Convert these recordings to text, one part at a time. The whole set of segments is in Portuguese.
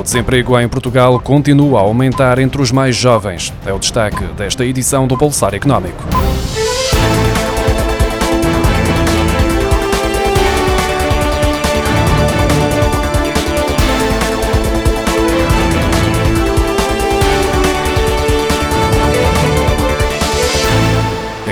O desemprego em Portugal continua a aumentar entre os mais jovens. É o destaque desta edição do Pulsar Económico.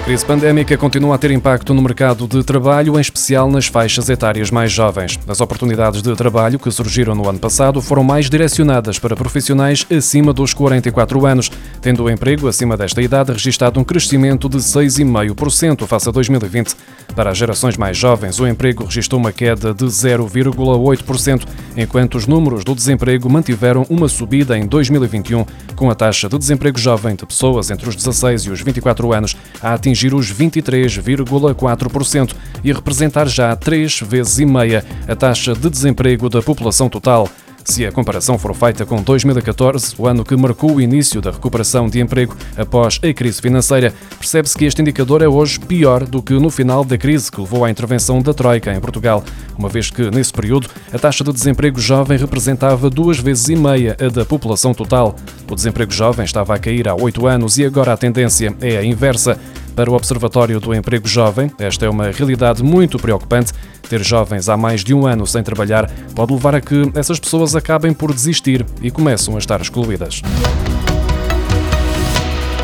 Crise pandémica continua a ter impacto no mercado de trabalho, em especial nas faixas etárias mais jovens. As oportunidades de trabalho que surgiram no ano passado foram mais direcionadas para profissionais acima dos 44 anos, tendo o emprego acima desta idade registrado um crescimento de 6,5% face a 2020. Para as gerações mais jovens, o emprego registrou uma queda de 0,8%, enquanto os números do desemprego mantiveram uma subida em 2021, com a taxa de desemprego jovem de pessoas entre os 16 e os 24 anos a atingir atingir os 23,4% e representar já três vezes e meia a taxa de desemprego da população total. Se a comparação for feita com 2014, o ano que marcou o início da recuperação de emprego após a crise financeira, percebe-se que este indicador é hoje pior do que no final da crise que levou à intervenção da Troika em Portugal, uma vez que, nesse período, a taxa de desemprego jovem representava duas vezes e meia a da população total. O desemprego jovem estava a cair há oito anos e agora a tendência é a inversa. Para o Observatório do Emprego Jovem, esta é uma realidade muito preocupante. Ter jovens há mais de um ano sem trabalhar pode levar a que essas pessoas acabem por desistir e começam a estar excluídas.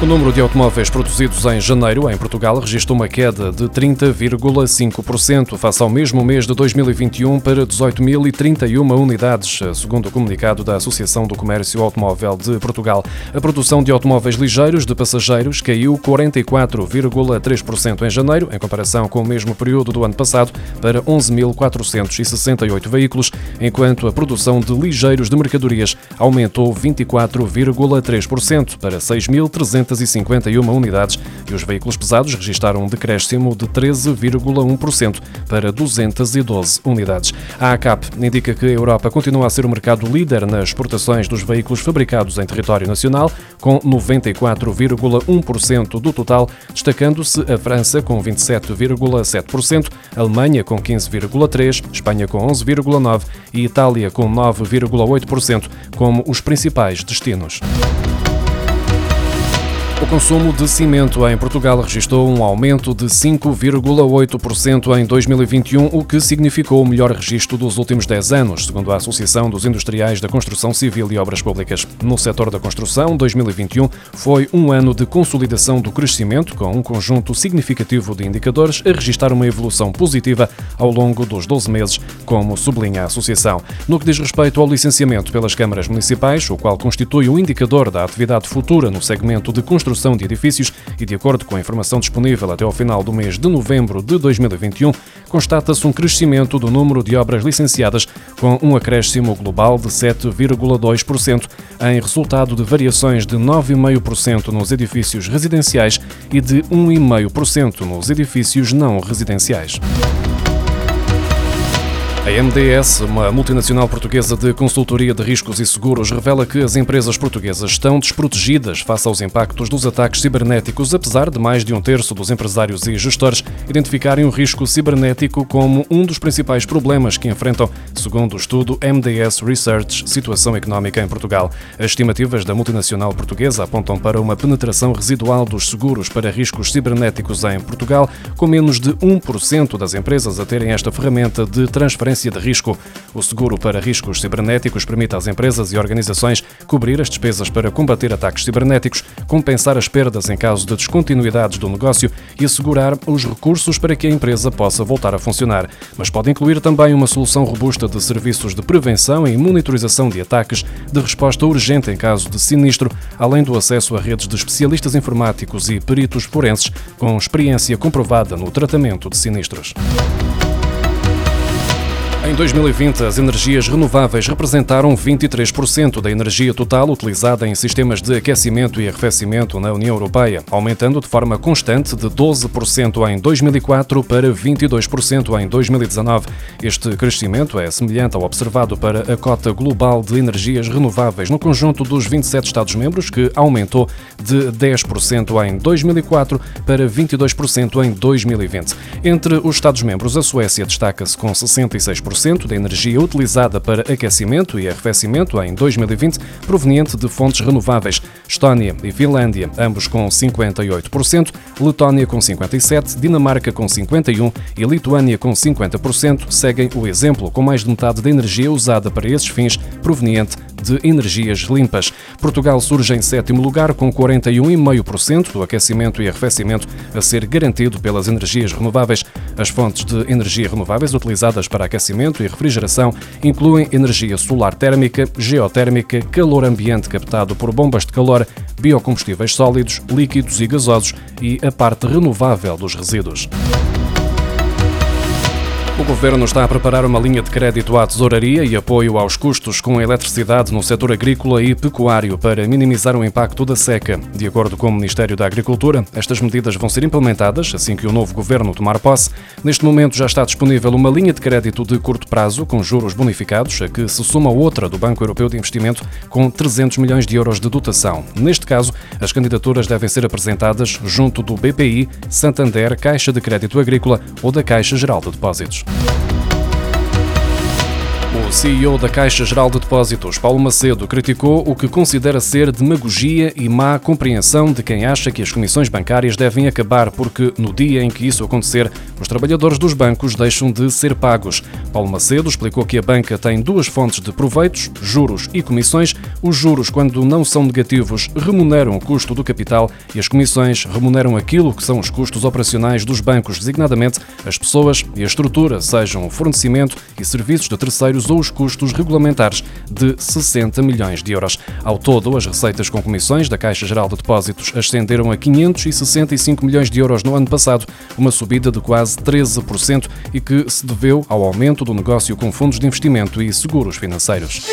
O número de automóveis produzidos em janeiro em Portugal registrou uma queda de 30,5% face ao mesmo mês de 2021 para 18.031 unidades, segundo o comunicado da Associação do Comércio Automóvel de Portugal. A produção de automóveis ligeiros de passageiros caiu 44,3% em janeiro, em comparação com o mesmo período do ano passado, para 11.468 veículos, enquanto a produção de ligeiros de mercadorias aumentou 24,3% para 6.300 251 unidades e os veículos pesados registaram um decréscimo de 13,1% para 212 unidades. A ACAP indica que a Europa continua a ser o mercado líder nas exportações dos veículos fabricados em território nacional, com 94,1% do total, destacando-se a França com 27,7%, a Alemanha com 15,3%, Espanha com 11,9% e Itália com 9,8% como os principais destinos. O consumo de cimento em Portugal registrou um aumento de 5,8% em 2021, o que significou o melhor registro dos últimos 10 anos, segundo a Associação dos Industriais da Construção Civil e Obras Públicas. No setor da construção, 2021 foi um ano de consolidação do crescimento, com um conjunto significativo de indicadores a registrar uma evolução positiva ao longo dos 12 meses, como sublinha a Associação. No que diz respeito ao licenciamento pelas câmaras municipais, o qual constitui o indicador da atividade futura no segmento de construção construção de edifícios e, de acordo com a informação disponível até ao final do mês de novembro de 2021, constata-se um crescimento do número de obras licenciadas, com um acréscimo global de 7,2%, em resultado de variações de 9,5% nos edifícios residenciais e de 1,5% nos edifícios não residenciais. A MDS, uma multinacional portuguesa de consultoria de riscos e seguros, revela que as empresas portuguesas estão desprotegidas face aos impactos dos ataques cibernéticos, apesar de mais de um terço dos empresários e gestores identificarem o risco cibernético como um dos principais problemas que enfrentam, segundo o estudo MDS Research Situação Económica em Portugal. As estimativas da multinacional portuguesa apontam para uma penetração residual dos seguros para riscos cibernéticos em Portugal, com menos de 1% das empresas a terem esta ferramenta de transferência de risco. O seguro para riscos cibernéticos permite às empresas e organizações cobrir as despesas para combater ataques cibernéticos, compensar as perdas em caso de descontinuidades do negócio e assegurar os recursos para que a empresa possa voltar a funcionar. Mas pode incluir também uma solução robusta de serviços de prevenção e monitorização de ataques, de resposta urgente em caso de sinistro, além do acesso a redes de especialistas informáticos e peritos forenses com experiência comprovada no tratamento de sinistros. Em 2020, as energias renováveis representaram 23% da energia total utilizada em sistemas de aquecimento e arrefecimento na União Europeia, aumentando de forma constante de 12% em 2004 para 22% em 2019. Este crescimento é semelhante ao observado para a cota global de energias renováveis no conjunto dos 27 Estados-membros, que aumentou de 10% em 2004 para 22% em 2020. Entre os Estados-membros, a Suécia destaca-se com 66%. 61% da energia utilizada para aquecimento e arrefecimento em 2020 proveniente de fontes renováveis. Estónia e Finlândia, ambos com 58%, Letónia com 57%, Dinamarca com 51% e Lituânia com 50%, seguem o exemplo, com mais de metade da energia usada para esses fins proveniente de energias limpas. Portugal surge em sétimo lugar, com 41,5% do aquecimento e arrefecimento a ser garantido pelas energias renováveis. As fontes de energia renováveis utilizadas para aquecimento e refrigeração incluem energia solar térmica, geotérmica, calor ambiente captado por bombas de calor, biocombustíveis sólidos, líquidos e gasosos e a parte renovável dos resíduos. O Governo está a preparar uma linha de crédito à tesouraria e apoio aos custos com a eletricidade no setor agrícola e pecuário para minimizar o impacto da seca. De acordo com o Ministério da Agricultura, estas medidas vão ser implementadas assim que o novo Governo tomar posse. Neste momento já está disponível uma linha de crédito de curto prazo com juros bonificados, a que se soma outra do Banco Europeu de Investimento com 300 milhões de euros de dotação. Neste caso, as candidaturas devem ser apresentadas junto do BPI, Santander, Caixa de Crédito Agrícola ou da Caixa Geral de Depósitos. Yeah. O CEO da Caixa Geral de Depósitos, Paulo Macedo, criticou o que considera ser demagogia e má compreensão de quem acha que as comissões bancárias devem acabar porque, no dia em que isso acontecer, os trabalhadores dos bancos deixam de ser pagos. Paulo Macedo explicou que a banca tem duas fontes de proveitos, juros e comissões. Os juros, quando não são negativos, remuneram o custo do capital e as comissões remuneram aquilo que são os custos operacionais dos bancos, designadamente as pessoas e a estrutura, sejam o fornecimento e serviços de terceiros ou os custos regulamentares de 60 milhões de euros. Ao todo, as receitas com comissões da Caixa Geral de Depósitos ascenderam a 565 milhões de euros no ano passado, uma subida de quase 13% e que se deveu ao aumento do negócio com fundos de investimento e seguros financeiros.